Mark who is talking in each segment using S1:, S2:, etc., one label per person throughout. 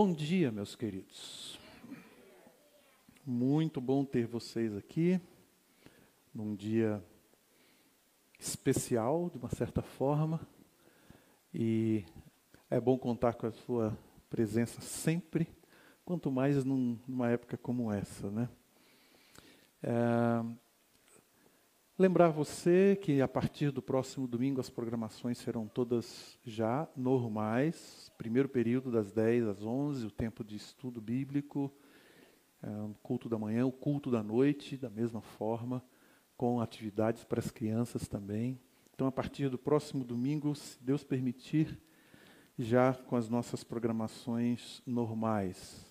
S1: Bom dia, meus queridos. Muito bom ter vocês aqui num dia especial, de uma certa forma, e é bom contar com a sua presença sempre, quanto mais num, numa época como essa, né? É, lembrar você que a partir do próximo domingo as programações serão todas já normais, primeiro período das 10 às 11, o tempo de estudo bíblico, é, o culto da manhã, o culto da noite, da mesma forma, com atividades para as crianças também. Então, a partir do próximo domingo, se Deus permitir, já com as nossas programações normais.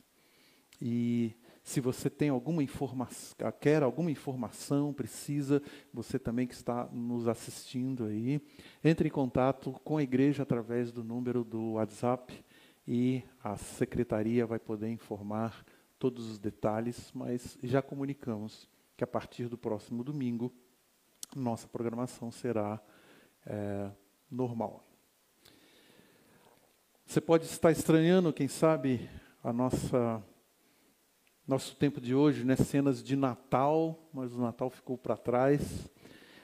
S1: E se você tem alguma informação, quer alguma informação, precisa, você também que está nos assistindo aí, entre em contato com a igreja através do número do WhatsApp e a secretaria vai poder informar todos os detalhes, mas já comunicamos que a partir do próximo domingo nossa programação será é, normal. Você pode estar estranhando, quem sabe, a nossa nosso tempo de hoje, né, cenas de Natal, mas o Natal ficou para trás.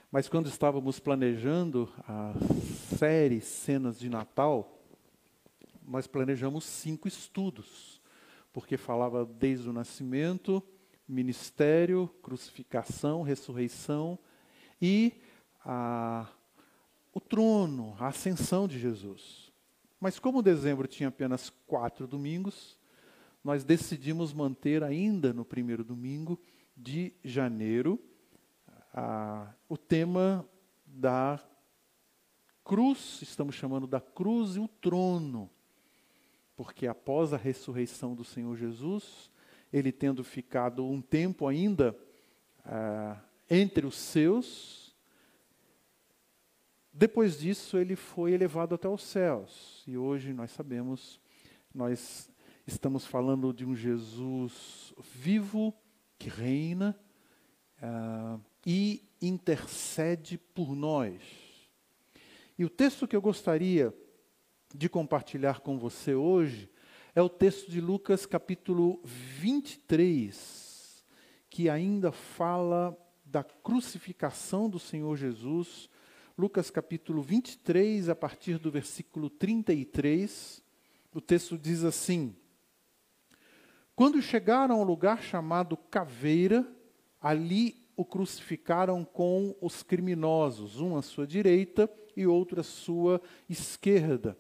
S1: Mas quando estávamos planejando a série Cenas de Natal, nós planejamos cinco estudos, porque falava desde o nascimento, ministério, crucificação, ressurreição e a, o trono, a ascensão de Jesus. Mas como dezembro tinha apenas quatro domingos, nós decidimos manter ainda no primeiro domingo de janeiro a, o tema da cruz, estamos chamando da cruz e o trono, porque após a ressurreição do Senhor Jesus, ele tendo ficado um tempo ainda entre os seus, depois disso ele foi elevado até os céus. E hoje nós sabemos, nós Estamos falando de um Jesus vivo, que reina uh, e intercede por nós. E o texto que eu gostaria de compartilhar com você hoje é o texto de Lucas capítulo 23, que ainda fala da crucificação do Senhor Jesus. Lucas capítulo 23, a partir do versículo 33, o texto diz assim: quando chegaram ao lugar chamado Caveira, ali o crucificaram com os criminosos, um à sua direita e outro à sua esquerda.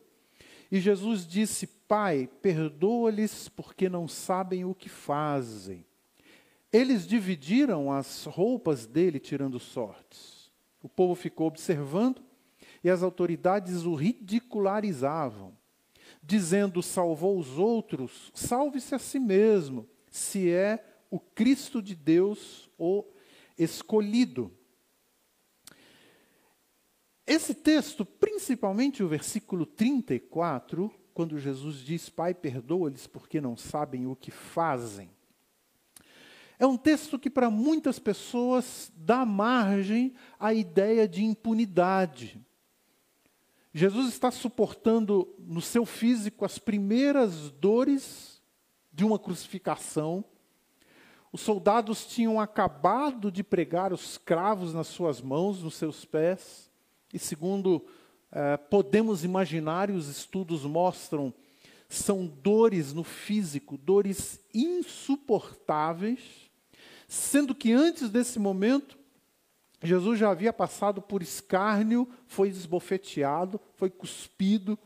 S1: E Jesus disse: Pai, perdoa-lhes porque não sabem o que fazem. Eles dividiram as roupas dele, tirando sortes. O povo ficou observando e as autoridades o ridicularizavam dizendo: salvou os outros, salve-se a si mesmo, se é o Cristo de Deus, o escolhido. Esse texto, principalmente o versículo 34, quando Jesus diz: Pai, perdoa-lhes porque não sabem o que fazem. É um texto que, para muitas pessoas, dá margem à ideia de impunidade. Jesus está suportando no seu físico as primeiras dores de uma crucificação. Os soldados tinham acabado de pregar os cravos nas suas mãos, nos seus pés, e segundo eh, podemos imaginar, e os estudos mostram, são dores no físico, dores insuportáveis, sendo que antes desse momento, Jesus já havia passado por escárnio, foi esbofeteado, foi cuspido,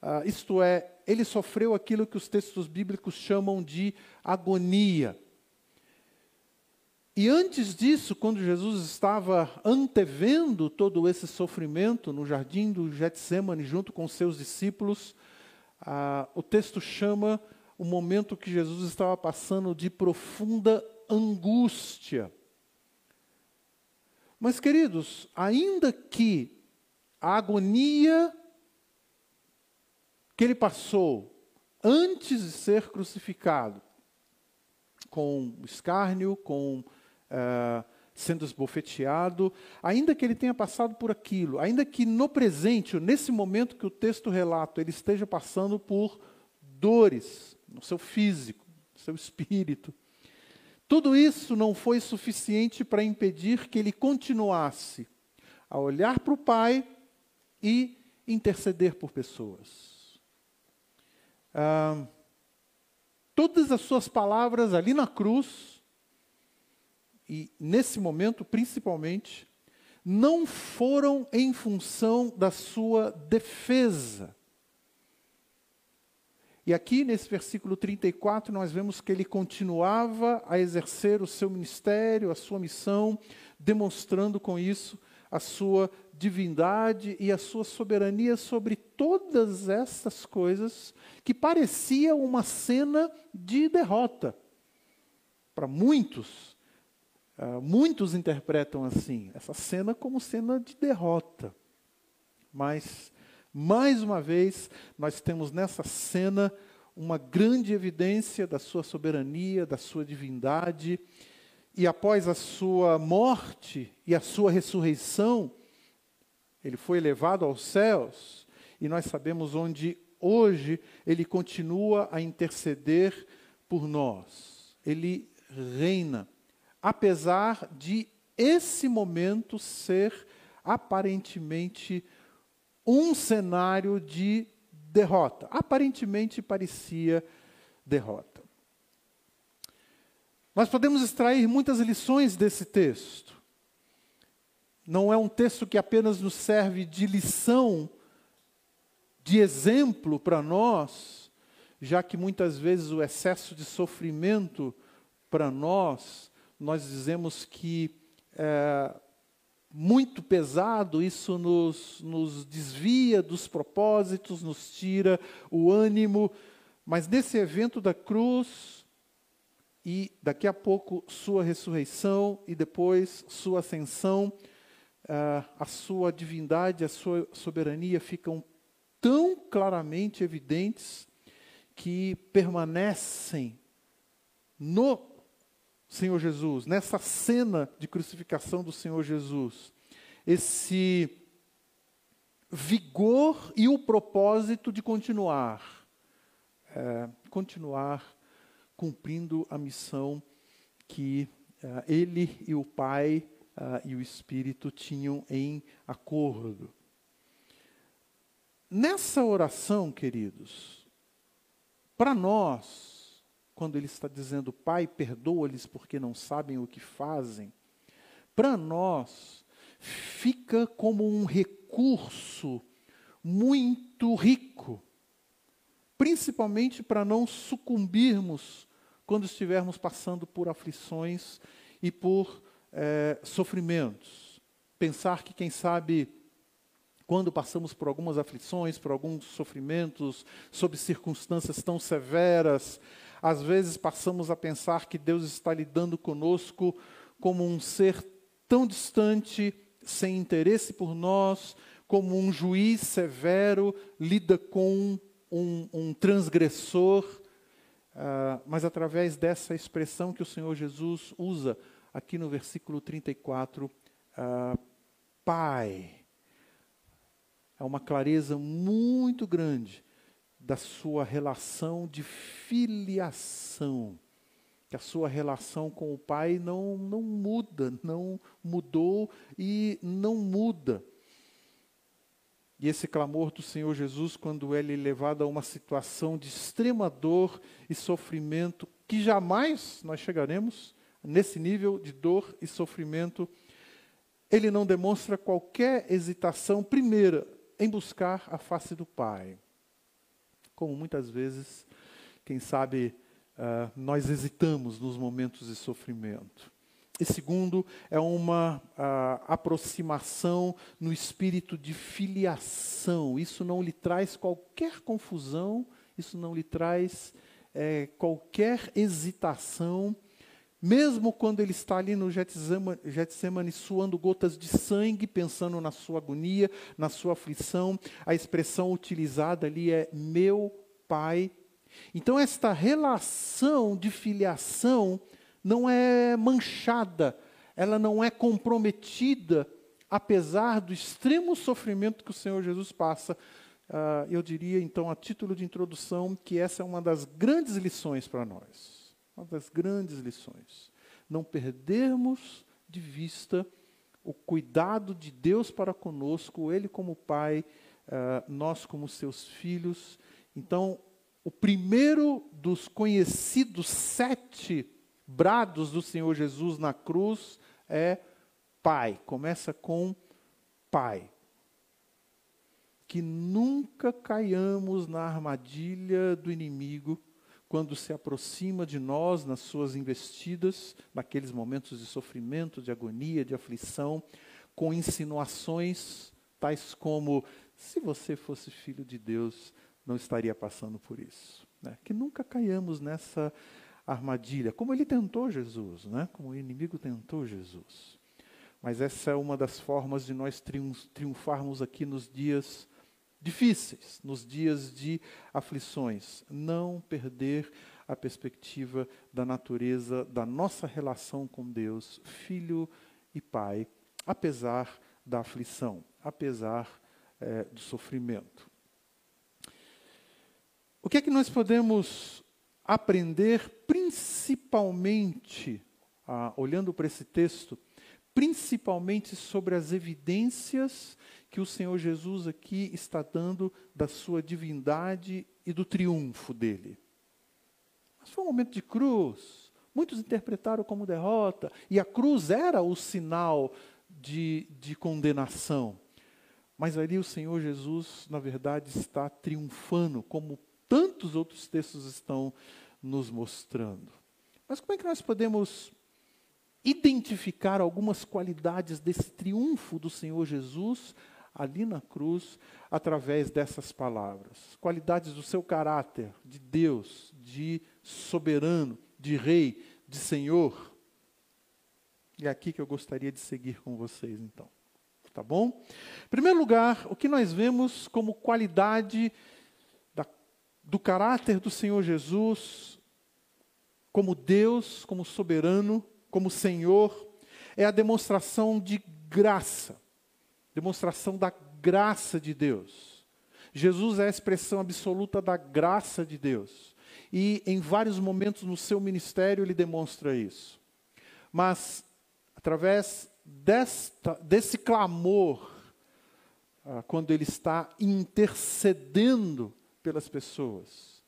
S1: uh, isto é, ele sofreu aquilo que os textos bíblicos chamam de agonia. E antes disso, quando Jesus estava antevendo todo esse sofrimento no jardim do Getsemane, junto com seus discípulos, uh, o texto chama o momento que Jesus estava passando de profunda angústia. Mas, queridos, ainda que a agonia que ele passou antes de ser crucificado, com escárnio, com uh, sendo esbofeteado, ainda que ele tenha passado por aquilo, ainda que no presente, nesse momento que o texto relata, ele esteja passando por dores, no seu físico, no seu espírito. Tudo isso não foi suficiente para impedir que ele continuasse a olhar para o Pai e interceder por pessoas. Ah, todas as suas palavras ali na cruz, e nesse momento principalmente, não foram em função da sua defesa. E aqui nesse versículo 34 nós vemos que ele continuava a exercer o seu ministério, a sua missão, demonstrando com isso a sua divindade e a sua soberania sobre todas essas coisas que parecia uma cena de derrota. Para muitos, uh, muitos interpretam assim, essa cena como cena de derrota. Mas mais uma vez, nós temos nessa cena uma grande evidência da sua soberania, da sua divindade, e após a sua morte e a sua ressurreição, ele foi levado aos céus, e nós sabemos onde hoje ele continua a interceder por nós. Ele reina, apesar de esse momento ser aparentemente um cenário de derrota. Aparentemente parecia derrota. Nós podemos extrair muitas lições desse texto. Não é um texto que apenas nos serve de lição, de exemplo para nós, já que muitas vezes o excesso de sofrimento para nós, nós dizemos que é, muito pesado, isso nos, nos desvia dos propósitos, nos tira o ânimo. Mas nesse evento da cruz, e daqui a pouco sua ressurreição, e depois sua ascensão, uh, a sua divindade, a sua soberania ficam tão claramente evidentes que permanecem no Senhor Jesus, nessa cena de crucificação do Senhor Jesus, esse vigor e o propósito de continuar, é, continuar cumprindo a missão que é, ele e o Pai é, e o Espírito tinham em acordo. Nessa oração, queridos, para nós, quando ele está dizendo, Pai, perdoa-lhes porque não sabem o que fazem, para nós fica como um recurso muito rico, principalmente para não sucumbirmos quando estivermos passando por aflições e por é, sofrimentos. Pensar que, quem sabe, quando passamos por algumas aflições, por alguns sofrimentos, sob circunstâncias tão severas, às vezes passamos a pensar que Deus está lidando conosco como um ser tão distante, sem interesse por nós, como um juiz severo lida com um, um transgressor. Uh, mas através dessa expressão que o Senhor Jesus usa aqui no versículo 34, uh, ah, Pai, é uma clareza muito grande da sua relação de filiação. Que a sua relação com o Pai não, não muda, não mudou e não muda. E esse clamor do Senhor Jesus, quando ele é levado a uma situação de extrema dor e sofrimento, que jamais nós chegaremos nesse nível de dor e sofrimento, ele não demonstra qualquer hesitação, primeira, em buscar a face do Pai como muitas vezes, quem sabe, uh, nós hesitamos nos momentos de sofrimento. E segundo, é uma uh, aproximação no espírito de filiação. Isso não lhe traz qualquer confusão, isso não lhe traz é, qualquer hesitação, mesmo quando ele está ali no Getsemane, suando gotas de sangue, pensando na sua agonia, na sua aflição, a expressão utilizada ali é meu pai. Então, esta relação de filiação não é manchada, ela não é comprometida, apesar do extremo sofrimento que o Senhor Jesus passa. uh, eu diria então, a título de introdução, que essa é uma das grandes lições para nós. Uma das grandes lições. Não perdermos de vista o cuidado de Deus para conosco, Ele como Pai, uh, nós como seus filhos. Então, o primeiro dos conhecidos sete brados do Senhor Jesus na cruz é Pai. Começa com Pai. Que nunca caiamos na armadilha do inimigo quando se aproxima de nós nas suas investidas, naqueles momentos de sofrimento, de agonia, de aflição, com insinuações tais como: se você fosse filho de Deus, não estaria passando por isso. Né? Que nunca caiamos nessa armadilha, como ele tentou Jesus, né? como o inimigo tentou Jesus. Mas essa é uma das formas de nós triunfarmos aqui nos dias difíceis, nos dias de aflições. Não perder a perspectiva da natureza da nossa relação com Deus, filho e pai, apesar da aflição, apesar é, do sofrimento. O que é que nós podemos aprender, principalmente, ah, olhando para esse texto, principalmente sobre as evidências que o Senhor Jesus aqui está dando da sua divindade e do triunfo dele? Mas foi um momento de cruz. Muitos interpretaram como derrota, e a cruz era o sinal de, de condenação. Mas ali o Senhor Jesus, na verdade, está triunfando, como tantos outros textos estão nos mostrando. Mas como é que nós podemos identificar algumas qualidades desse triunfo do Senhor Jesus ali na cruz através dessas palavras? Qualidades do seu caráter, de Deus, de soberano, de rei, de Senhor. E é aqui que eu gostaria de seguir com vocês, então. Tá bom? Em primeiro lugar, o que nós vemos como qualidade do caráter do Senhor Jesus como Deus, como soberano, como Senhor, é a demonstração de graça, demonstração da graça de Deus. Jesus é a expressão absoluta da graça de Deus. E em vários momentos no seu ministério ele demonstra isso. Mas, através desta, desse clamor, ah, quando ele está intercedendo pelas pessoas.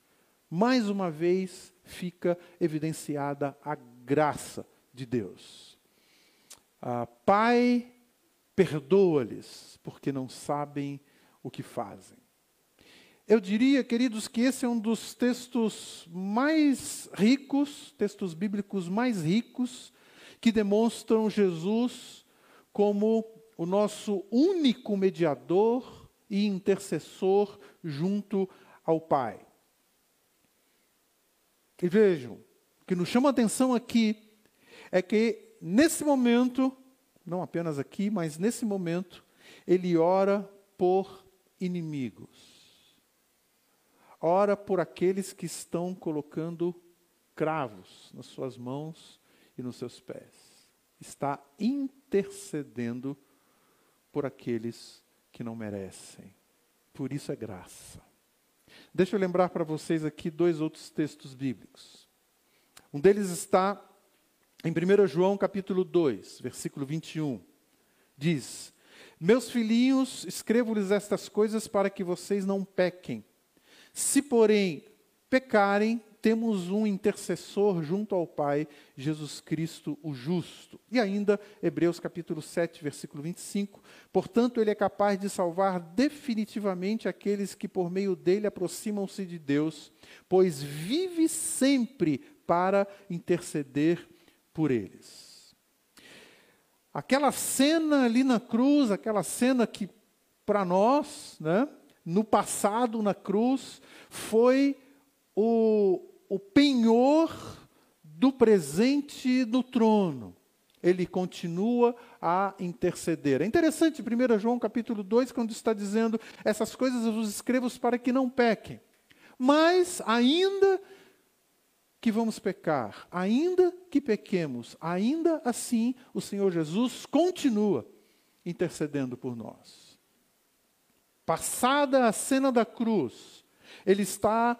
S1: Mais uma vez fica evidenciada a graça de Deus. Ah, pai, perdoa-lhes, porque não sabem o que fazem. Eu diria, queridos, que esse é um dos textos mais ricos, textos bíblicos mais ricos, que demonstram Jesus como o nosso único mediador e intercessor junto ao Pai. E vejam, o que nos chama a atenção aqui é que nesse momento, não apenas aqui, mas nesse momento, ele ora por inimigos. Ora por aqueles que estão colocando cravos nas suas mãos e nos seus pés. Está intercedendo por aqueles que não merecem. Por isso é graça. Deixa eu lembrar para vocês aqui dois outros textos bíblicos. Um deles está em 1 João capítulo 2, versículo 21. Diz: Meus filhinhos, escrevo-lhes estas coisas para que vocês não pequem. Se, porém, pecarem, temos um intercessor junto ao Pai, Jesus Cristo o justo. E ainda, Hebreus capítulo 7, versículo 25. Portanto, ele é capaz de salvar definitivamente aqueles que por meio dele aproximam-se de Deus, pois vive sempre para interceder por eles. Aquela cena ali na cruz, aquela cena que para nós, né, no passado na cruz, foi o, o penhor do presente no trono. Ele continua a interceder. É interessante, 1 João capítulo 2, quando está dizendo: essas coisas eu vos escrevo para que não pequem. Mas, ainda que vamos pecar, ainda que pequemos, ainda assim o Senhor Jesus continua intercedendo por nós. Passada a cena da cruz, ele está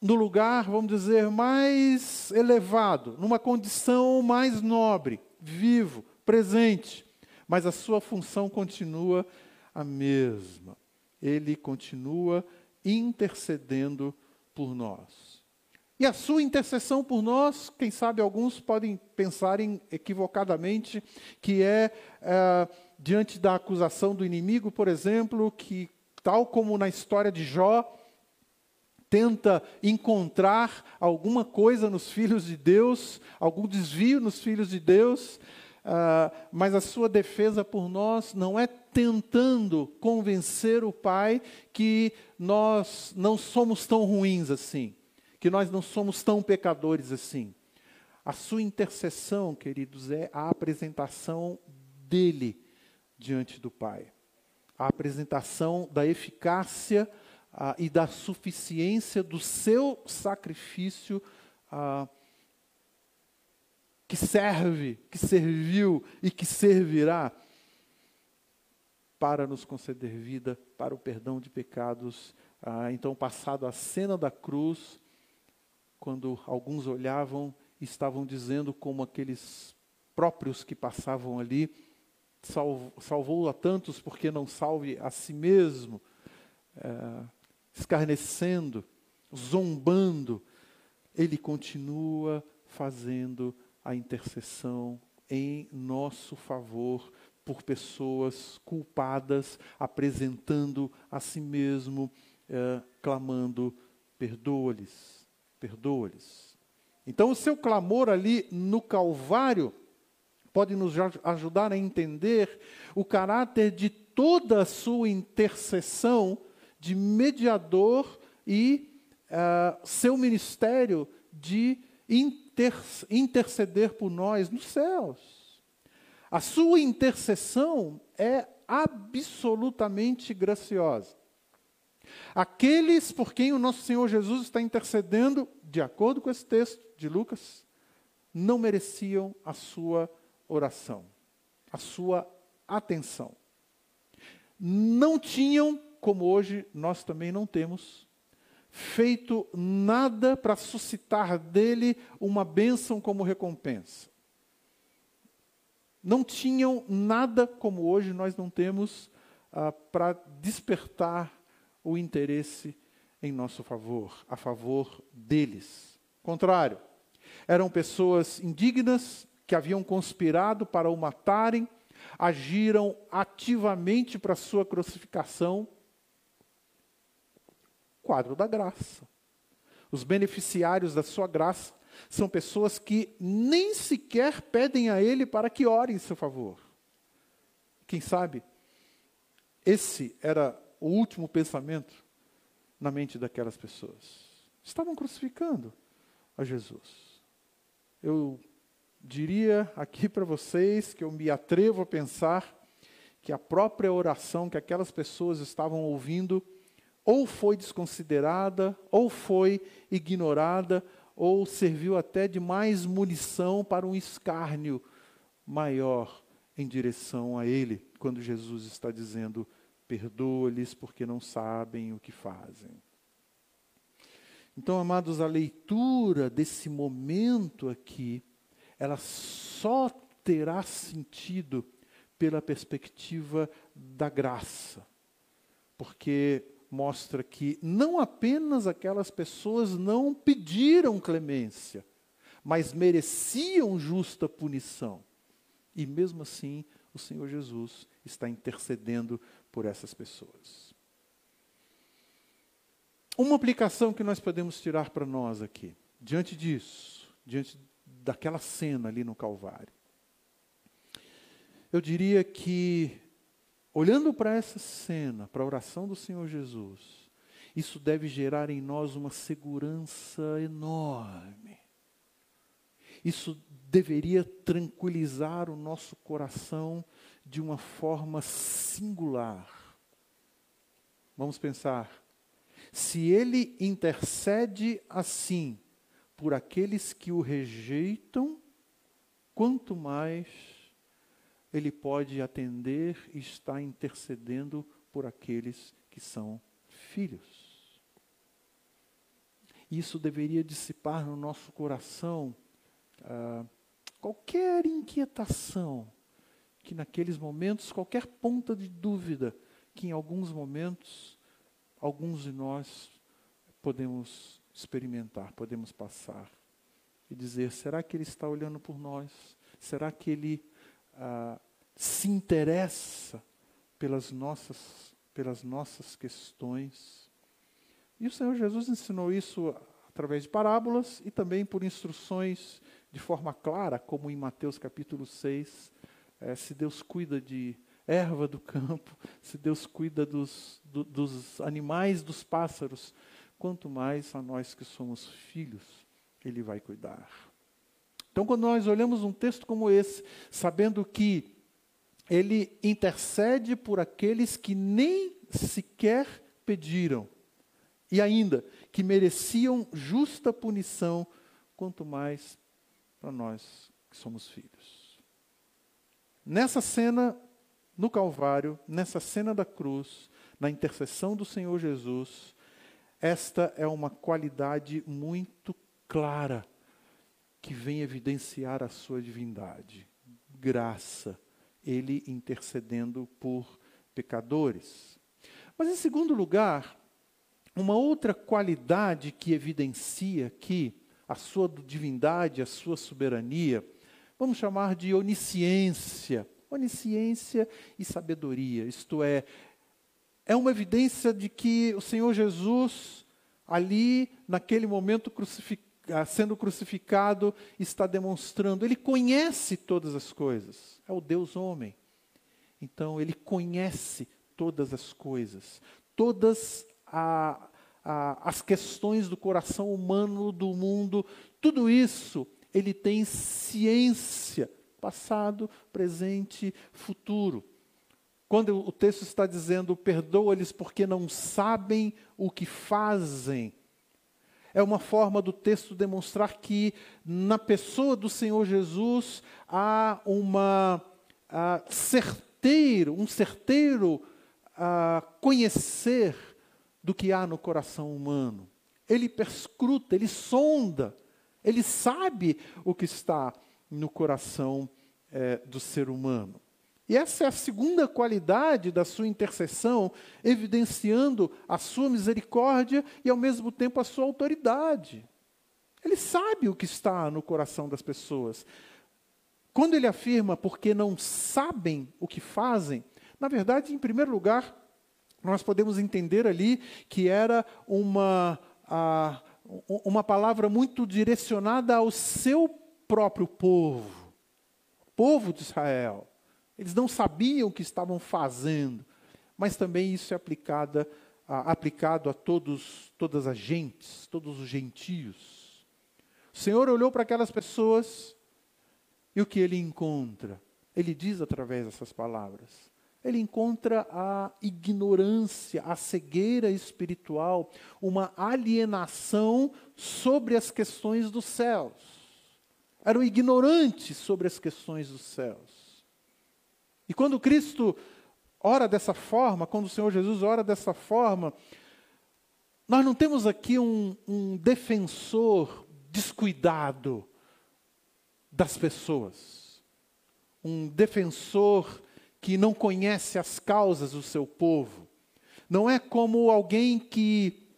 S1: no lugar, vamos dizer, mais elevado, numa condição mais nobre, vivo, presente, mas a sua função continua a mesma. Ele continua intercedendo por nós. E a sua intercessão por nós, quem sabe alguns podem pensar em, equivocadamente que é, é diante da acusação do inimigo, por exemplo, que, tal como na história de Jó, tenta encontrar alguma coisa nos filhos de Deus, algum desvio nos filhos de Deus, uh, mas a sua defesa por nós não é tentando convencer o Pai que nós não somos tão ruins assim que nós não somos tão pecadores assim. A sua intercessão, queridos, é a apresentação dele diante do Pai. A apresentação da eficácia ah, e da suficiência do seu sacrifício ah, que serve, que serviu e que servirá para nos conceder vida, para o perdão de pecados. Ah, então, passado a cena da cruz, quando alguns olhavam e estavam dizendo como aqueles próprios que passavam ali, salvou, salvou a tantos porque não salve a si mesmo, é, escarnecendo, zombando, ele continua fazendo a intercessão em nosso favor por pessoas culpadas, apresentando a si mesmo, é, clamando: perdoa-lhes perdoa-lhes. Então, o seu clamor ali no Calvário pode nos ajudar a entender o caráter de toda a sua intercessão de mediador e uh, seu ministério de inter interceder por nós nos céus. A sua intercessão é absolutamente graciosa. Aqueles por quem o nosso Senhor Jesus está intercedendo, de acordo com esse texto de Lucas, não mereciam a sua oração, a sua atenção. Não tinham, como hoje nós também não temos, feito nada para suscitar dele uma bênção como recompensa. Não tinham nada como hoje nós não temos ah, para despertar o interesse em nosso favor, a favor deles. Contrário, eram pessoas indignas que haviam conspirado para o matarem, agiram ativamente para sua crucificação. Quadro da graça. Os beneficiários da sua graça são pessoas que nem sequer pedem a Ele para que ore em seu favor. Quem sabe, esse era o último pensamento na mente daquelas pessoas. Estavam crucificando a Jesus. Eu diria aqui para vocês que eu me atrevo a pensar que a própria oração que aquelas pessoas estavam ouvindo ou foi desconsiderada, ou foi ignorada, ou serviu até de mais munição para um escárnio maior em direção a ele, quando Jesus está dizendo: perdoa-lhes porque não sabem o que fazem. Então, amados, a leitura desse momento aqui, ela só terá sentido pela perspectiva da graça, porque mostra que não apenas aquelas pessoas não pediram clemência, mas mereciam justa punição. E mesmo assim, o Senhor Jesus está intercedendo por essas pessoas. Uma aplicação que nós podemos tirar para nós aqui, diante disso, diante daquela cena ali no Calvário, eu diria que, olhando para essa cena, para a oração do Senhor Jesus, isso deve gerar em nós uma segurança enorme. Isso deveria tranquilizar o nosso coração de uma forma singular. Vamos pensar. Se ele intercede assim por aqueles que o rejeitam, quanto mais ele pode atender e estar intercedendo por aqueles que são filhos. Isso deveria dissipar no nosso coração ah, qualquer inquietação, que naqueles momentos, qualquer ponta de dúvida, que em alguns momentos, alguns de nós podemos experimentar, podemos passar. E dizer: será que Ele está olhando por nós? Será que Ele ah, se interessa pelas nossas, pelas nossas questões? E o Senhor Jesus ensinou isso através de parábolas e também por instruções de forma clara, como em Mateus capítulo 6. É, se Deus cuida de erva do campo, se Deus cuida dos, do, dos animais, dos pássaros, quanto mais a nós que somos filhos, Ele vai cuidar. Então, quando nós olhamos um texto como esse, sabendo que ele intercede por aqueles que nem sequer pediram, e ainda que mereciam justa punição, quanto mais para nós que somos filhos. Nessa cena no Calvário, nessa cena da cruz, na intercessão do Senhor Jesus, esta é uma qualidade muito clara que vem evidenciar a sua divindade. Graça, ele intercedendo por pecadores. Mas, em segundo lugar, uma outra qualidade que evidencia aqui a sua divindade, a sua soberania, vamos chamar de onisciência. Onisciência e sabedoria, isto é, é uma evidência de que o Senhor Jesus, ali, naquele momento ah, sendo crucificado, está demonstrando, ele conhece todas as coisas, é o Deus homem. Então, ele conhece todas as coisas, todas a, a, as questões do coração humano, do mundo, tudo isso, ele tem ciência, passado, presente, futuro. Quando o texto está dizendo, perdoa-lhes porque não sabem o que fazem, é uma forma do texto demonstrar que na pessoa do Senhor Jesus há uma certeiro, um certeiro conhecer do que há no coração humano. Ele perscruta, ele sonda, ele sabe o que está no coração é, do ser humano. E essa é a segunda qualidade da sua intercessão, evidenciando a sua misericórdia e, ao mesmo tempo, a sua autoridade. Ele sabe o que está no coração das pessoas. Quando ele afirma porque não sabem o que fazem, na verdade, em primeiro lugar, nós podemos entender ali que era uma, a, uma palavra muito direcionada ao seu próprio povo, povo de Israel. Eles não sabiam o que estavam fazendo, mas também isso é aplicada, aplicado a todos, todas as gentes, todos os gentios. O Senhor olhou para aquelas pessoas e o que ele encontra? Ele diz através dessas palavras: ele encontra a ignorância, a cegueira espiritual, uma alienação sobre as questões dos céus. Eram ignorantes sobre as questões dos céus. E quando Cristo ora dessa forma, quando o Senhor Jesus ora dessa forma, nós não temos aqui um, um defensor descuidado das pessoas, um defensor que não conhece as causas do seu povo. Não é como alguém que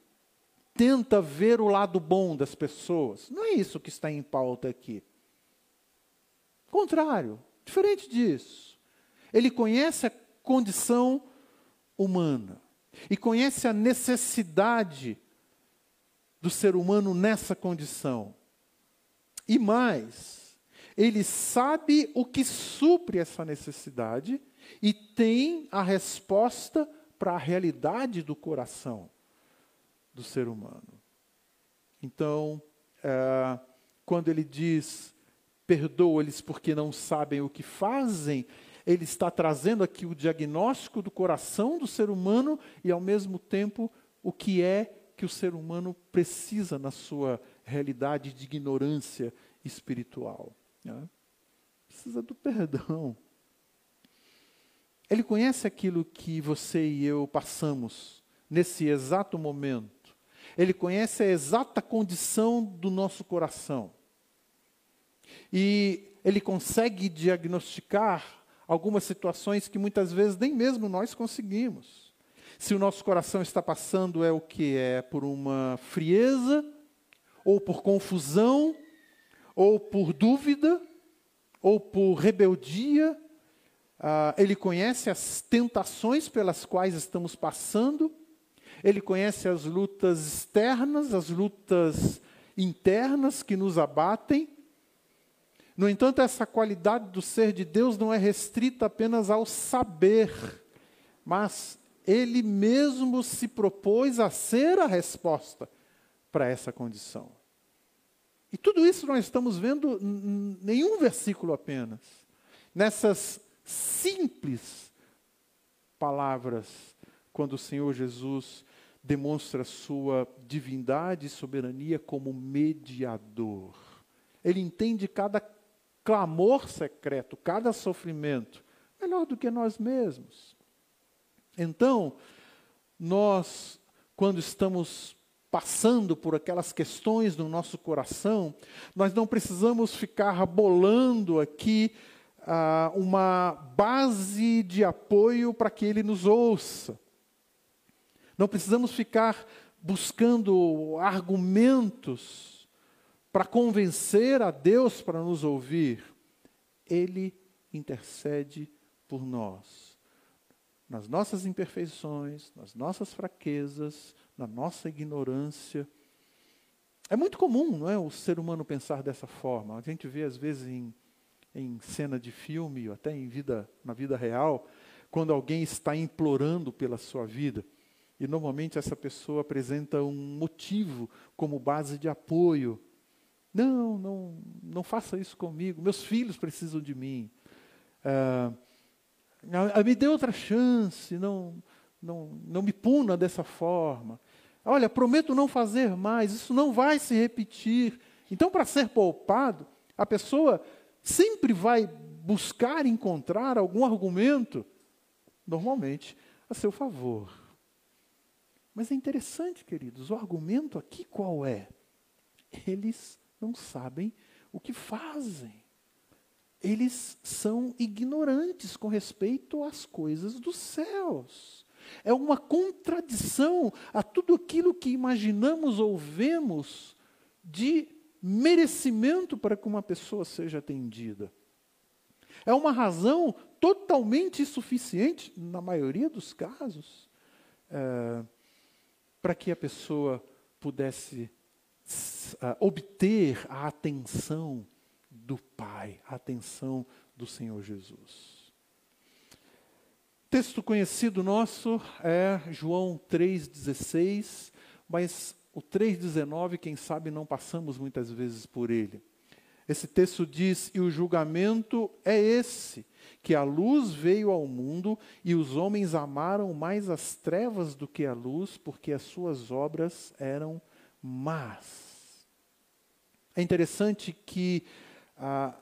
S1: tenta ver o lado bom das pessoas. Não é isso que está em pauta aqui. Contrário, diferente disso. Ele conhece a condição humana e conhece a necessidade do ser humano nessa condição. E mais, ele sabe o que supre essa necessidade e tem a resposta para a realidade do coração do ser humano. Então, é, quando ele diz, perdoa-lhes porque não sabem o que fazem, ele está trazendo aqui o diagnóstico do coração do ser humano e, ao mesmo tempo, o que é que o ser humano precisa na sua realidade de ignorância espiritual. Né? Precisa do perdão. Ele conhece aquilo que você e eu passamos nesse exato momento. Ele conhece a exata condição do nosso coração. E ele consegue diagnosticar algumas situações que muitas vezes nem mesmo nós conseguimos. Se o nosso coração está passando é o que é por uma frieza, ou por confusão, ou por dúvida, ou por rebeldia. Ah, ele conhece as tentações pelas quais estamos passando. Ele conhece as lutas externas, as lutas internas que nos abatem. No entanto, essa qualidade do ser de Deus não é restrita apenas ao saber, mas ele mesmo se propôs a ser a resposta para essa condição. E tudo isso nós estamos vendo em nenhum versículo apenas. Nessas simples palavras, quando o Senhor Jesus demonstra sua divindade e soberania como mediador. Ele entende cada clamor secreto, cada sofrimento, melhor do que nós mesmos. Então, nós, quando estamos passando por aquelas questões no nosso coração, nós não precisamos ficar bolando aqui ah, uma base de apoio para que Ele nos ouça. Não precisamos ficar buscando argumentos para convencer a Deus para nos ouvir, Ele intercede por nós. Nas nossas imperfeições, nas nossas fraquezas, na nossa ignorância. É muito comum, não é, o ser humano pensar dessa forma. A gente vê às vezes em, em cena de filme, ou até em vida, na vida real, quando alguém está implorando pela sua vida. E normalmente essa pessoa apresenta um motivo como base de apoio não, não, não faça isso comigo. Meus filhos precisam de mim. Ah, me dê outra chance. Não, não, não me puna dessa forma. Olha, prometo não fazer mais. Isso não vai se repetir. Então, para ser poupado, a pessoa sempre vai buscar encontrar algum argumento, normalmente a seu favor. Mas é interessante, queridos, o argumento aqui qual é? Eles não sabem o que fazem. Eles são ignorantes com respeito às coisas dos céus. É uma contradição a tudo aquilo que imaginamos ou vemos de merecimento para que uma pessoa seja atendida. É uma razão totalmente insuficiente, na maioria dos casos, é, para que a pessoa pudesse obter a atenção do Pai, a atenção do Senhor Jesus. Texto conhecido nosso é João 3,16, mas o 3,19, quem sabe não passamos muitas vezes por ele. Esse texto diz: E o julgamento é esse, que a luz veio ao mundo e os homens amaram mais as trevas do que a luz, porque as suas obras eram mas. É interessante que a,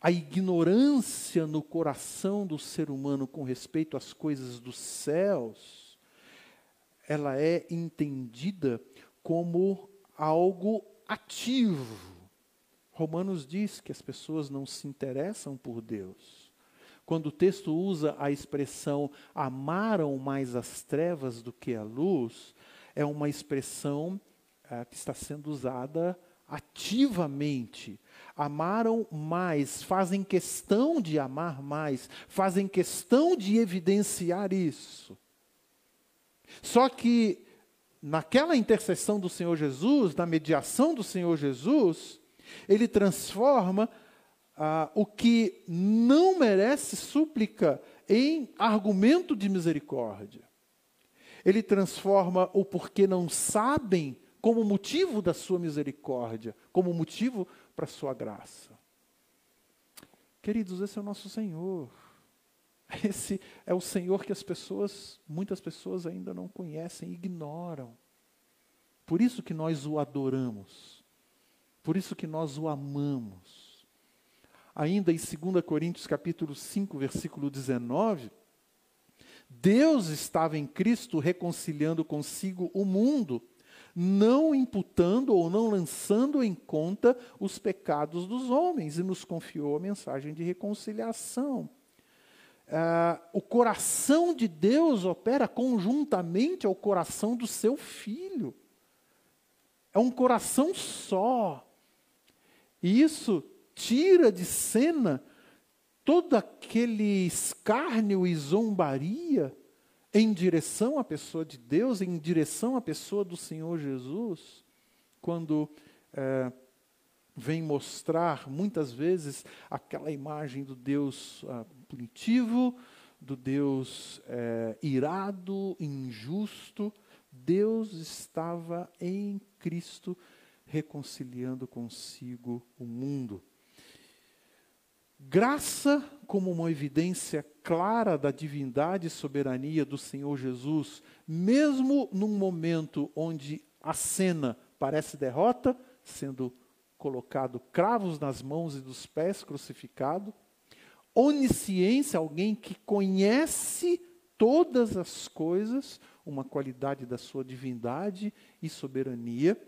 S1: a ignorância no coração do ser humano com respeito às coisas dos céus, ela é entendida como algo ativo. Romanos diz que as pessoas não se interessam por Deus. Quando o texto usa a expressão amaram mais as trevas do que a luz, é uma expressão é, que está sendo usada ativamente. Amaram mais, fazem questão de amar mais, fazem questão de evidenciar isso. Só que naquela intercessão do Senhor Jesus, na mediação do Senhor Jesus, ele transforma ah, o que não merece súplica em argumento de misericórdia. Ele transforma o porquê não sabem como motivo da sua misericórdia, como motivo para a sua graça. Queridos, esse é o nosso Senhor. Esse é o Senhor que as pessoas, muitas pessoas ainda não conhecem, ignoram. Por isso que nós o adoramos. Por isso que nós o amamos. Ainda em 2 Coríntios capítulo 5, versículo 19, Deus estava em Cristo reconciliando consigo o mundo, não imputando ou não lançando em conta os pecados dos homens, e nos confiou a mensagem de reconciliação. Uh, o coração de Deus opera conjuntamente ao coração do seu filho. É um coração só. E isso tira de cena todo aquele escárnio e zombaria em direção à pessoa de Deus, em direção à pessoa do Senhor Jesus, quando é, vem mostrar muitas vezes aquela imagem do Deus ah, punitivo, do Deus é, irado, injusto. Deus estava em Cristo reconciliando consigo o mundo. Graça como uma evidência clara da divindade e soberania do Senhor Jesus, mesmo num momento onde a cena parece derrota, sendo colocado cravos nas mãos e dos pés, crucificado. Onisciência, alguém que conhece todas as coisas, uma qualidade da sua divindade e soberania.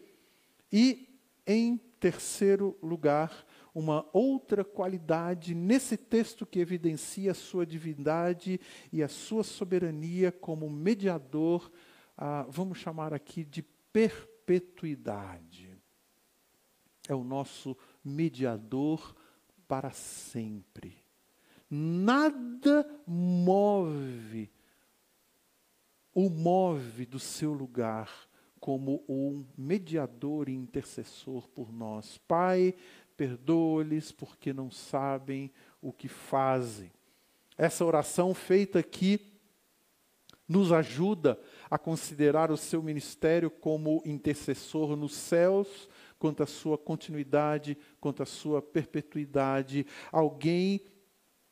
S1: E, em terceiro lugar, uma outra qualidade nesse texto que evidencia a sua divindade e a sua soberania como mediador, ah, vamos chamar aqui de perpetuidade. É o nosso mediador para sempre. Nada move, o move do seu lugar como um mediador e intercessor por nós. Pai, perdoa-lhes porque não sabem o que fazem. Essa oração feita aqui nos ajuda a considerar o seu ministério como intercessor nos céus, quanto à sua continuidade, quanto à sua perpetuidade. Alguém,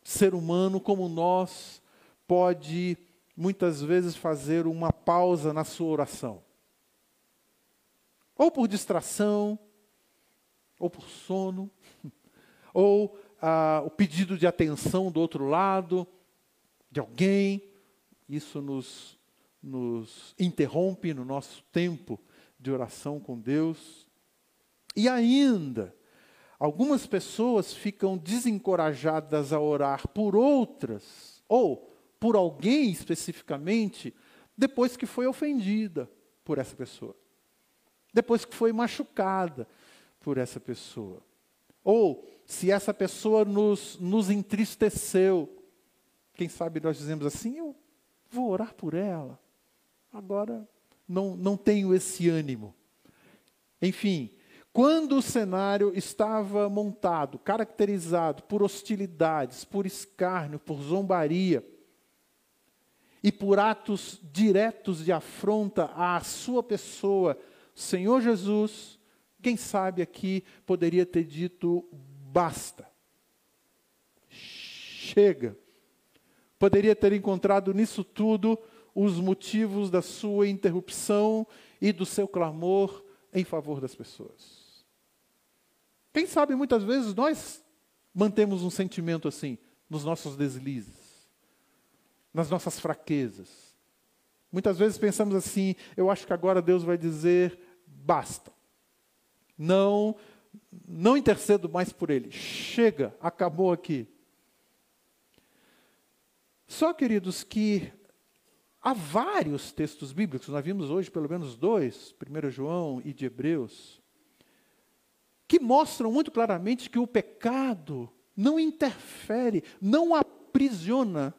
S1: ser humano como nós, pode muitas vezes fazer uma pausa na sua oração. Ou por distração, ou por sono, ou ah, o pedido de atenção do outro lado, de alguém. Isso nos, nos interrompe no nosso tempo de oração com Deus. E ainda, algumas pessoas ficam desencorajadas a orar por outras, ou por alguém especificamente, depois que foi ofendida por essa pessoa, depois que foi machucada, por essa pessoa. Ou se essa pessoa nos, nos entristeceu, quem sabe nós dizemos assim: eu vou orar por ela, agora não, não tenho esse ânimo. Enfim, quando o cenário estava montado, caracterizado por hostilidades, por escárnio, por zombaria, e por atos diretos de afronta à sua pessoa, Senhor Jesus quem sabe aqui poderia ter dito basta. Chega. Poderia ter encontrado nisso tudo os motivos da sua interrupção e do seu clamor em favor das pessoas. Quem sabe muitas vezes nós mantemos um sentimento assim nos nossos deslizes, nas nossas fraquezas. Muitas vezes pensamos assim: eu acho que agora Deus vai dizer basta. Não, não intercedo mais por ele. Chega, acabou aqui. Só, queridos, que há vários textos bíblicos, nós vimos hoje pelo menos dois, 1 João e de Hebreus, que mostram muito claramente que o pecado não interfere, não aprisiona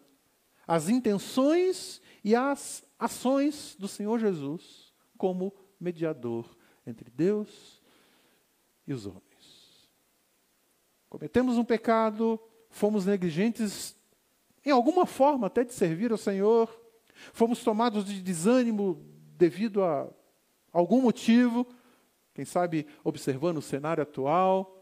S1: as intenções e as ações do Senhor Jesus como mediador entre Deus e os homens. Cometemos um pecado, fomos negligentes em alguma forma até de servir ao Senhor, fomos tomados de desânimo devido a algum motivo, quem sabe observando o cenário atual,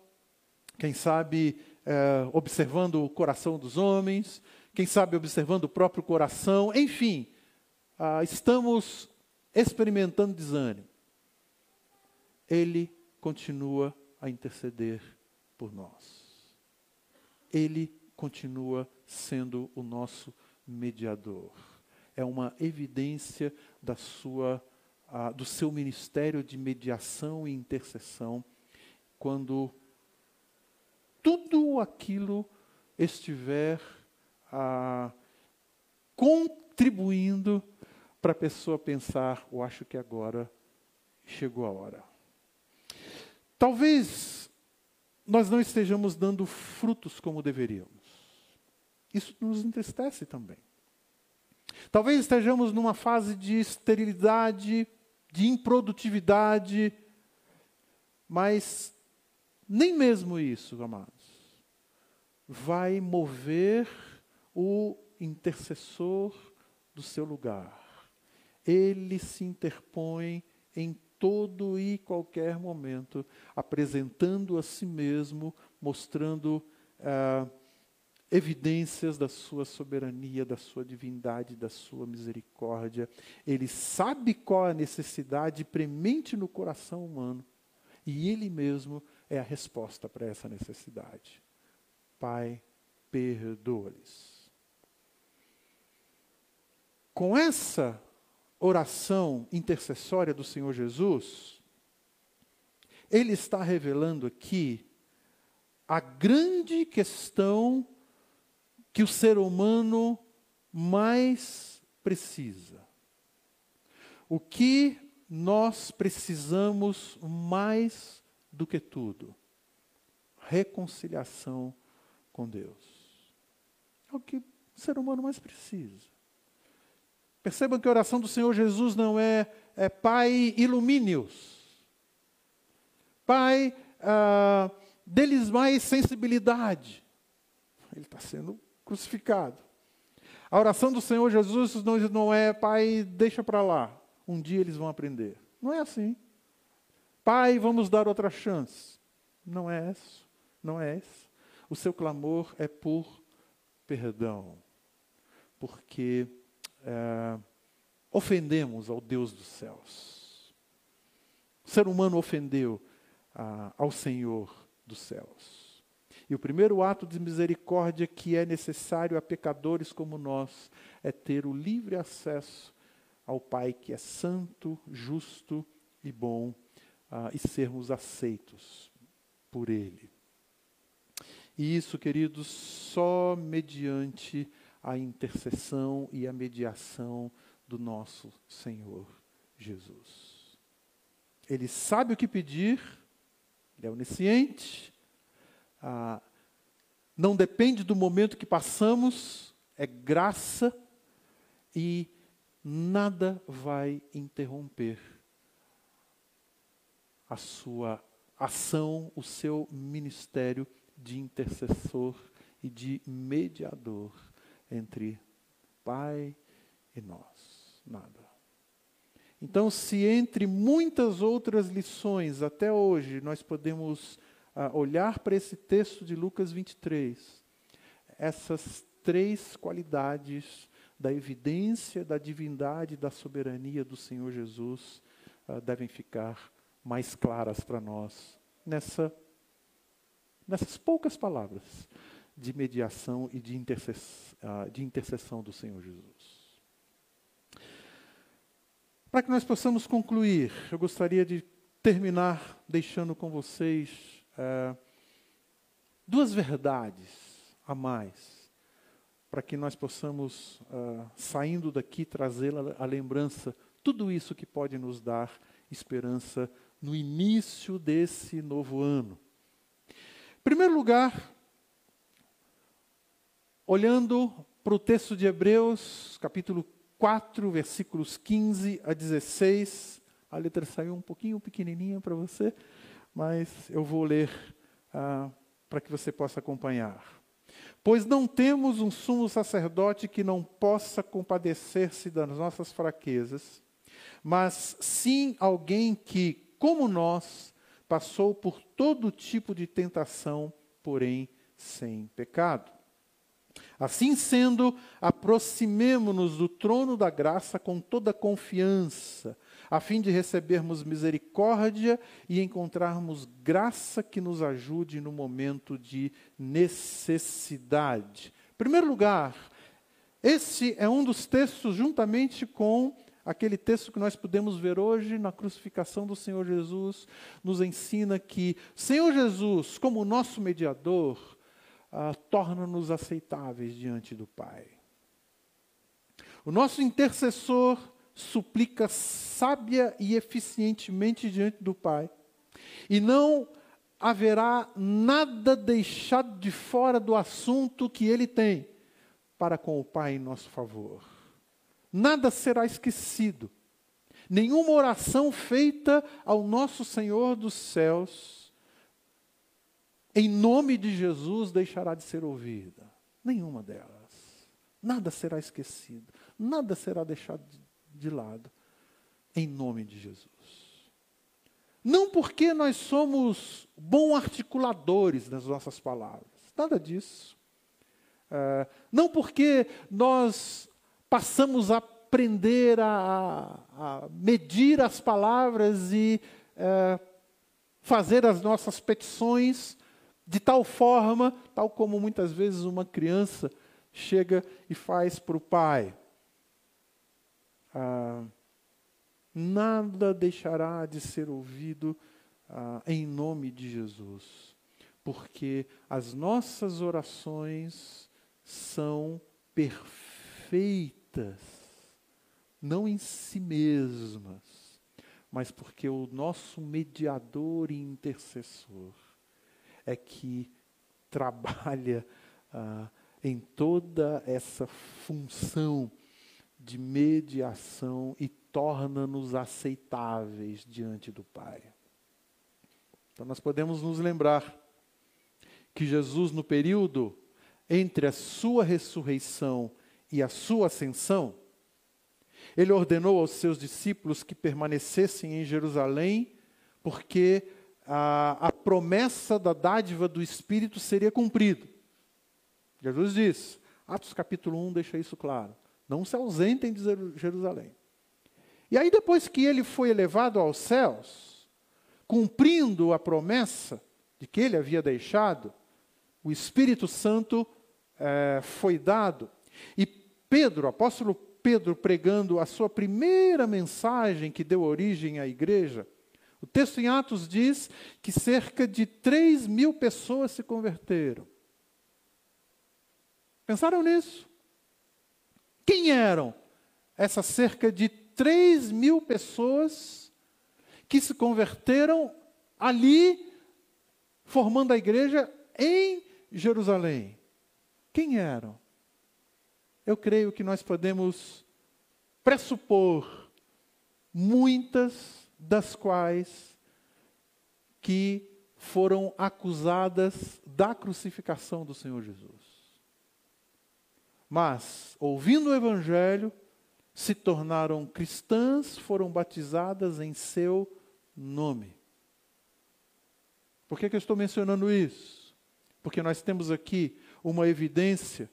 S1: quem sabe é, observando o coração dos homens, quem sabe observando o próprio coração, enfim, ah, estamos experimentando desânimo. Ele continua a interceder por nós. Ele continua sendo o nosso mediador. é uma evidência da sua, uh, do seu ministério de mediação e intercessão, quando tudo aquilo estiver uh, contribuindo para a pessoa pensar, eu acho que agora chegou a hora. Talvez nós não estejamos dando frutos como deveríamos. Isso nos entristece também. Talvez estejamos numa fase de esterilidade, de improdutividade, mas nem mesmo isso, amados, vai mover o intercessor do seu lugar. Ele se interpõe em todo e qualquer momento, apresentando a si mesmo, mostrando ah, evidências da sua soberania, da sua divindade, da sua misericórdia. Ele sabe qual é a necessidade premente no coração humano e ele mesmo é a resposta para essa necessidade. Pai, perdoa-lhes. Com essa oração intercessória do Senhor Jesus, ele está revelando aqui a grande questão que o ser humano mais precisa. O que nós precisamos mais do que tudo? Reconciliação com Deus. É o que o ser humano mais precisa. Percebam que a oração do Senhor Jesus não é, é Pai, ilumine-os. Pai, ah, deles mais sensibilidade. Ele está sendo crucificado. A oração do Senhor Jesus não, é, Pai, deixa para lá. Um dia eles vão aprender. Não é assim. Pai, vamos dar outra chance. Não é isso. Não é isso. O seu clamor é por perdão. Porque é, ofendemos ao Deus dos céus. O ser humano ofendeu ah, ao Senhor dos céus. E o primeiro ato de misericórdia que é necessário a pecadores como nós é ter o livre acesso ao Pai que é santo, justo e bom ah, e sermos aceitos por Ele. E isso, queridos, só mediante a intercessão e a mediação do nosso Senhor Jesus. Ele sabe o que pedir, ele é onisciente, ah, não depende do momento que passamos, é graça e nada vai interromper a sua ação, o seu ministério de intercessor e de mediador entre Pai e nós. Nada. Então, se entre muitas outras lições até hoje nós podemos olhar para esse texto de Lucas 23, essas três qualidades da evidência da divindade, da soberania do Senhor Jesus ah, devem ficar mais claras para nós nessa, nessas poucas palavras de mediação e de, uh, de intercessão do Senhor Jesus. Para que nós possamos concluir, eu gostaria de terminar deixando com vocês uh, duas verdades a mais, para que nós possamos, uh, saindo daqui, trazer a lembrança tudo isso que pode nos dar esperança no início desse novo ano. Em primeiro lugar, Olhando para o texto de Hebreus, capítulo 4, versículos 15 a 16, a letra saiu um pouquinho pequenininha para você, mas eu vou ler ah, para que você possa acompanhar. Pois não temos um sumo sacerdote que não possa compadecer-se das nossas fraquezas, mas sim alguém que, como nós, passou por todo tipo de tentação, porém sem pecado. Assim sendo, aproximemo-nos do trono da graça com toda confiança, a fim de recebermos misericórdia e encontrarmos graça que nos ajude no momento de necessidade. Em primeiro lugar, Esse é um dos textos, juntamente com aquele texto que nós podemos ver hoje na crucificação do Senhor Jesus, nos ensina que Senhor Jesus, como nosso mediador, ah, torna-nos aceitáveis diante do Pai. O nosso intercessor suplica sábia e eficientemente diante do Pai, e não haverá nada deixado de fora do assunto que ele tem para com o Pai em nosso favor. Nada será esquecido. Nenhuma oração feita ao nosso Senhor dos céus, em nome de Jesus, deixará de ser ouvida. Nenhuma delas. Nada será esquecido. Nada será deixado de lado. Em nome de Jesus. Não porque nós somos bons articuladores das nossas palavras. Nada disso. É, não porque nós passamos a aprender a, a medir as palavras e é, fazer as nossas petições de tal forma, tal como muitas vezes uma criança chega e faz para o pai. Ah, nada deixará de ser ouvido ah, em nome de Jesus, porque as nossas orações são perfeitas, não em si mesmas, mas porque o nosso mediador e intercessor é que trabalha ah, em toda essa função de mediação e torna-nos aceitáveis diante do Pai. Então nós podemos nos lembrar que Jesus, no período entre a sua ressurreição e a sua ascensão, ele ordenou aos seus discípulos que permanecessem em Jerusalém, porque a, a promessa da dádiva do Espírito seria cumprida. Jesus diz, Atos capítulo 1 deixa isso claro. Não se ausentem de Jerusalém. E aí, depois que ele foi elevado aos céus, cumprindo a promessa de que ele havia deixado, o Espírito Santo é, foi dado. E Pedro, apóstolo Pedro, pregando a sua primeira mensagem que deu origem à igreja, o texto em Atos diz que cerca de 3 mil pessoas se converteram. Pensaram nisso? Quem eram essas cerca de 3 mil pessoas que se converteram ali, formando a igreja em Jerusalém? Quem eram? Eu creio que nós podemos pressupor muitas das quais que foram acusadas da crucificação do Senhor Jesus mas, ouvindo o Evangelho, se tornaram cristãs, foram batizadas em seu nome. Por que, que eu estou mencionando isso? Porque nós temos aqui uma evidência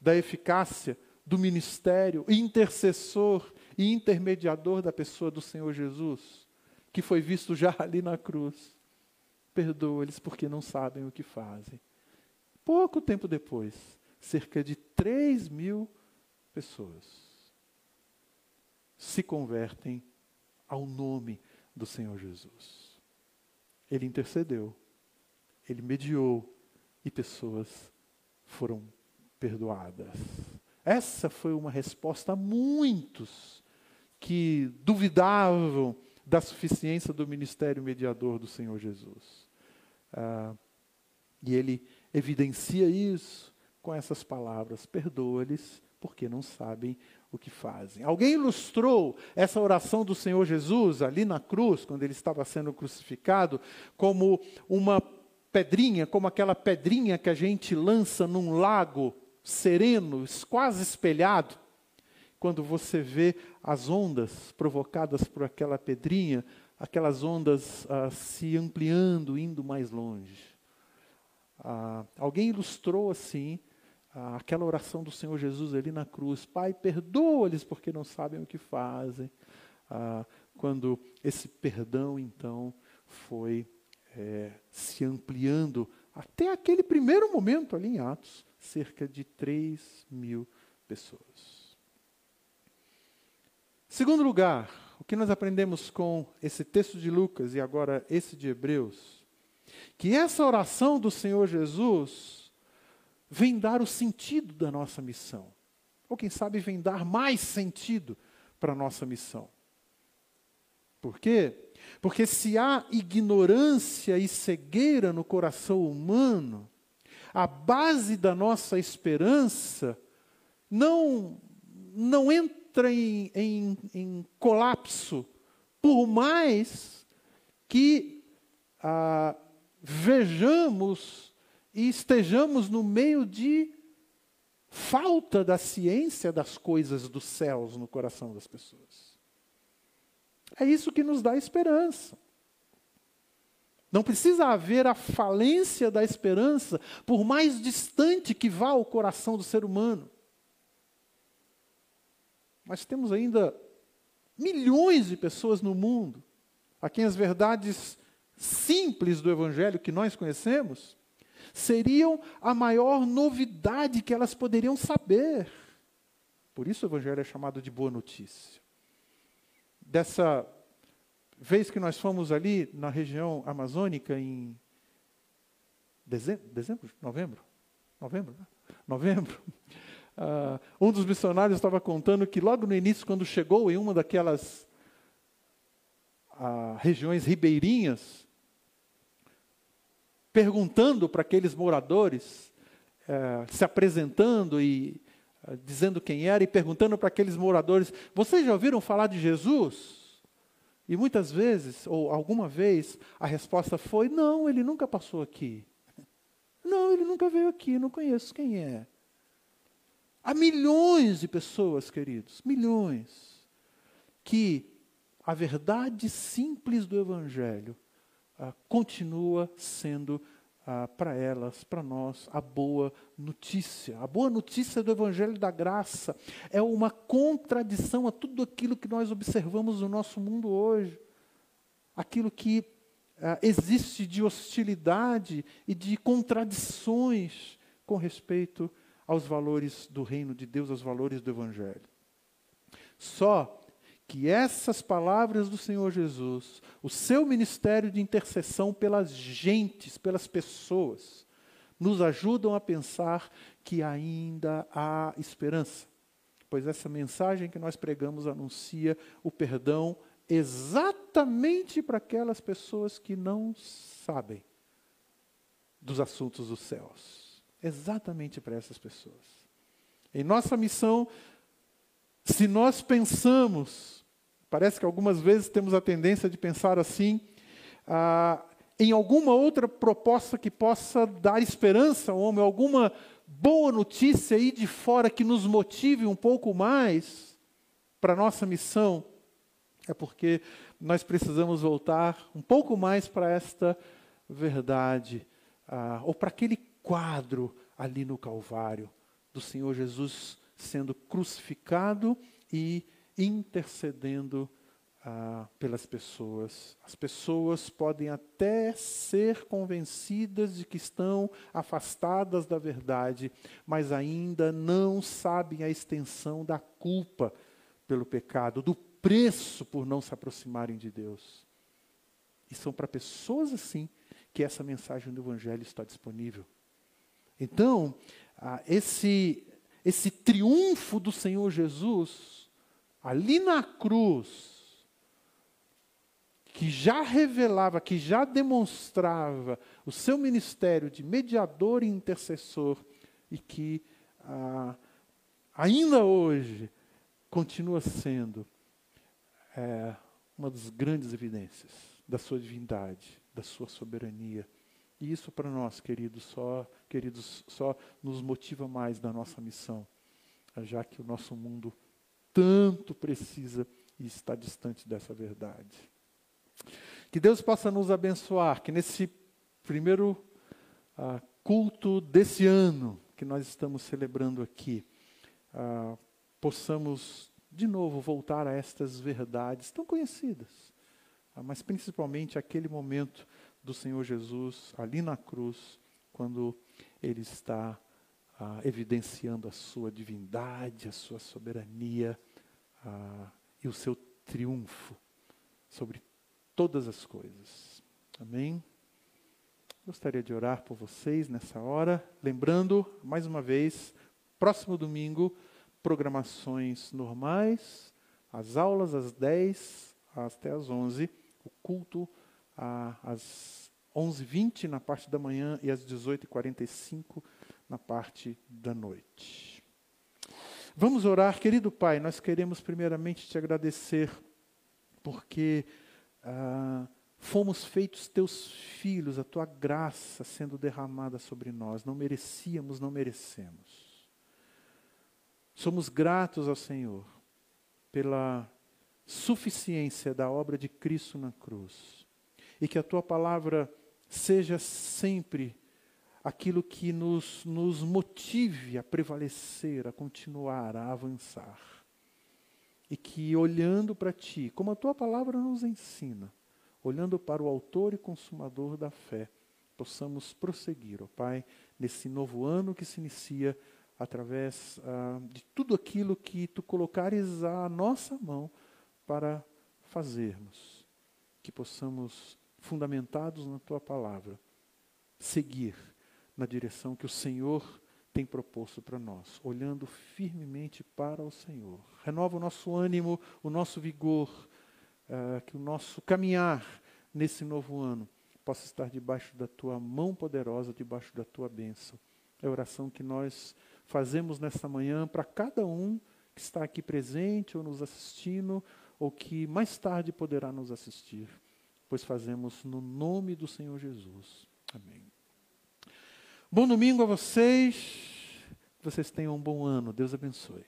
S1: da eficácia do ministério intercessor e intermediador da pessoa do Senhor Jesus, que foi visto já ali na cruz. Perdoa-lhes porque não sabem o que fazem. Pouco tempo depois, cerca de 3 mil pessoas se convertem ao nome do Senhor Jesus. Ele intercedeu, ele mediou e pessoas foram perdoadas. Essa foi uma resposta a muitos que duvidavam da suficiência do ministério mediador do Senhor Jesus. Ah, e ele evidencia isso com essas palavras: perdoa-lhes, porque não sabem o que fazem. Alguém ilustrou essa oração do Senhor Jesus ali na cruz, quando ele estava sendo crucificado, como uma pedrinha, como aquela pedrinha que a gente lança num lago sereno, quase espelhado. Quando você vê as ondas provocadas por aquela pedrinha, aquelas ondas ah, se ampliando, indo mais longe. Ah, alguém ilustrou assim aquela oração do Senhor Jesus ali na cruz: Pai, perdoa-lhes porque não sabem o que fazem. Ah, quando esse perdão, então, foi é, se ampliando até aquele primeiro momento ali em Atos cerca de 3 mil pessoas. Segundo lugar, o que nós aprendemos com esse texto de Lucas e agora esse de Hebreus, que essa oração do Senhor Jesus vem dar o sentido da nossa missão. Ou quem sabe vem dar mais sentido para a nossa missão. Por quê? Porque se há ignorância e cegueira no coração humano, a base da nossa esperança não, não entra em, em, em colapso, por mais que ah, vejamos e estejamos no meio de falta da ciência das coisas dos céus no coração das pessoas. É isso que nos dá esperança. Não precisa haver a falência da esperança, por mais distante que vá o coração do ser humano. Mas temos ainda milhões de pessoas no mundo a quem as verdades simples do Evangelho que nós conhecemos seriam a maior novidade que elas poderiam saber. Por isso o Evangelho é chamado de boa notícia. Dessa vez que nós fomos ali na região amazônica em dezembro, dezembro novembro? Novembro, né? Novembro. Uh, um dos missionários estava contando que logo no início, quando chegou em uma daquelas uh, regiões ribeirinhas, perguntando para aqueles moradores, uh, se apresentando e dizendo quem era, e perguntando para aqueles moradores: Vocês já ouviram falar de Jesus? E muitas vezes, ou alguma vez, a resposta foi: não, ele nunca passou aqui. Não, ele nunca veio aqui, não conheço quem é. Há milhões de pessoas, queridos, milhões, que a verdade simples do Evangelho ah, continua sendo ah, para elas, para nós, a boa notícia. A boa notícia do Evangelho da Graça é uma contradição a tudo aquilo que nós observamos no nosso mundo hoje. Aquilo que ah, existe de hostilidade e de contradições com respeito aos valores do reino de Deus, aos valores do Evangelho. Só que essas palavras do Senhor Jesus, o seu ministério de intercessão pelas gentes, pelas pessoas, nos ajudam a pensar que ainda há esperança. Pois essa mensagem que nós pregamos anuncia o perdão exatamente para aquelas pessoas que não sabem dos assuntos dos céus. Exatamente para essas pessoas. Em nossa missão, se nós pensamos Parece que algumas vezes temos a tendência de pensar assim, ah, em alguma outra proposta que possa dar esperança ao homem, alguma boa notícia aí de fora que nos motive um pouco mais para a nossa missão. É porque nós precisamos voltar um pouco mais para esta verdade, ah, ou para aquele quadro ali no Calvário, do Senhor Jesus sendo crucificado e intercedendo ah, pelas pessoas. As pessoas podem até ser convencidas de que estão afastadas da verdade, mas ainda não sabem a extensão da culpa pelo pecado, do preço por não se aproximarem de Deus. E são para pessoas assim que essa mensagem do Evangelho está disponível. Então, ah, esse, esse triunfo do Senhor Jesus ali na cruz, que já revelava, que já demonstrava o seu ministério de mediador e intercessor, e que ah, ainda hoje continua sendo é, uma das grandes evidências da sua divindade, da sua soberania. E isso para nós, queridos, só, queridos, só nos motiva mais da nossa missão, já que o nosso mundo tanto precisa e está distante dessa verdade. Que Deus possa nos abençoar, que nesse primeiro uh, culto desse ano que nós estamos celebrando aqui, uh, possamos de novo voltar a estas verdades tão conhecidas, uh, mas principalmente aquele momento do Senhor Jesus ali na cruz, quando ele está ah, evidenciando a sua divindade, a sua soberania ah, e o seu triunfo sobre todas as coisas. Amém? Gostaria de orar por vocês nessa hora, lembrando, mais uma vez, próximo domingo, programações normais, as aulas às 10 até às 11, o culto às 11h20 na parte da manhã e às 18h45 na parte da noite. Vamos orar, querido Pai, nós queremos primeiramente te agradecer porque. Ah, Fomos feitos teus filhos, a tua graça sendo derramada sobre nós. Não merecíamos, não merecemos. Somos gratos ao Senhor pela suficiência da obra de Cristo na cruz. E que a tua palavra seja sempre aquilo que nos, nos motive a prevalecer, a continuar, a avançar. E que olhando para ti, como a tua palavra nos ensina, olhando para o Autor e Consumador da fé, possamos prosseguir, ó Pai, nesse novo ano que se inicia através ah, de tudo aquilo que Tu colocares à nossa mão para fazermos, que possamos, fundamentados na Tua palavra, seguir na direção que o Senhor tem proposto para nós, olhando firmemente para o Senhor. Renova o nosso ânimo, o nosso vigor, uh, que o nosso caminhar nesse novo ano possa estar debaixo da tua mão poderosa, debaixo da tua bênção. É a oração que nós fazemos nesta manhã para cada um que está aqui presente ou nos assistindo, ou que mais tarde poderá nos assistir, pois fazemos no nome do Senhor Jesus. Amém. Bom domingo a vocês. Que vocês tenham um bom ano. Deus abençoe.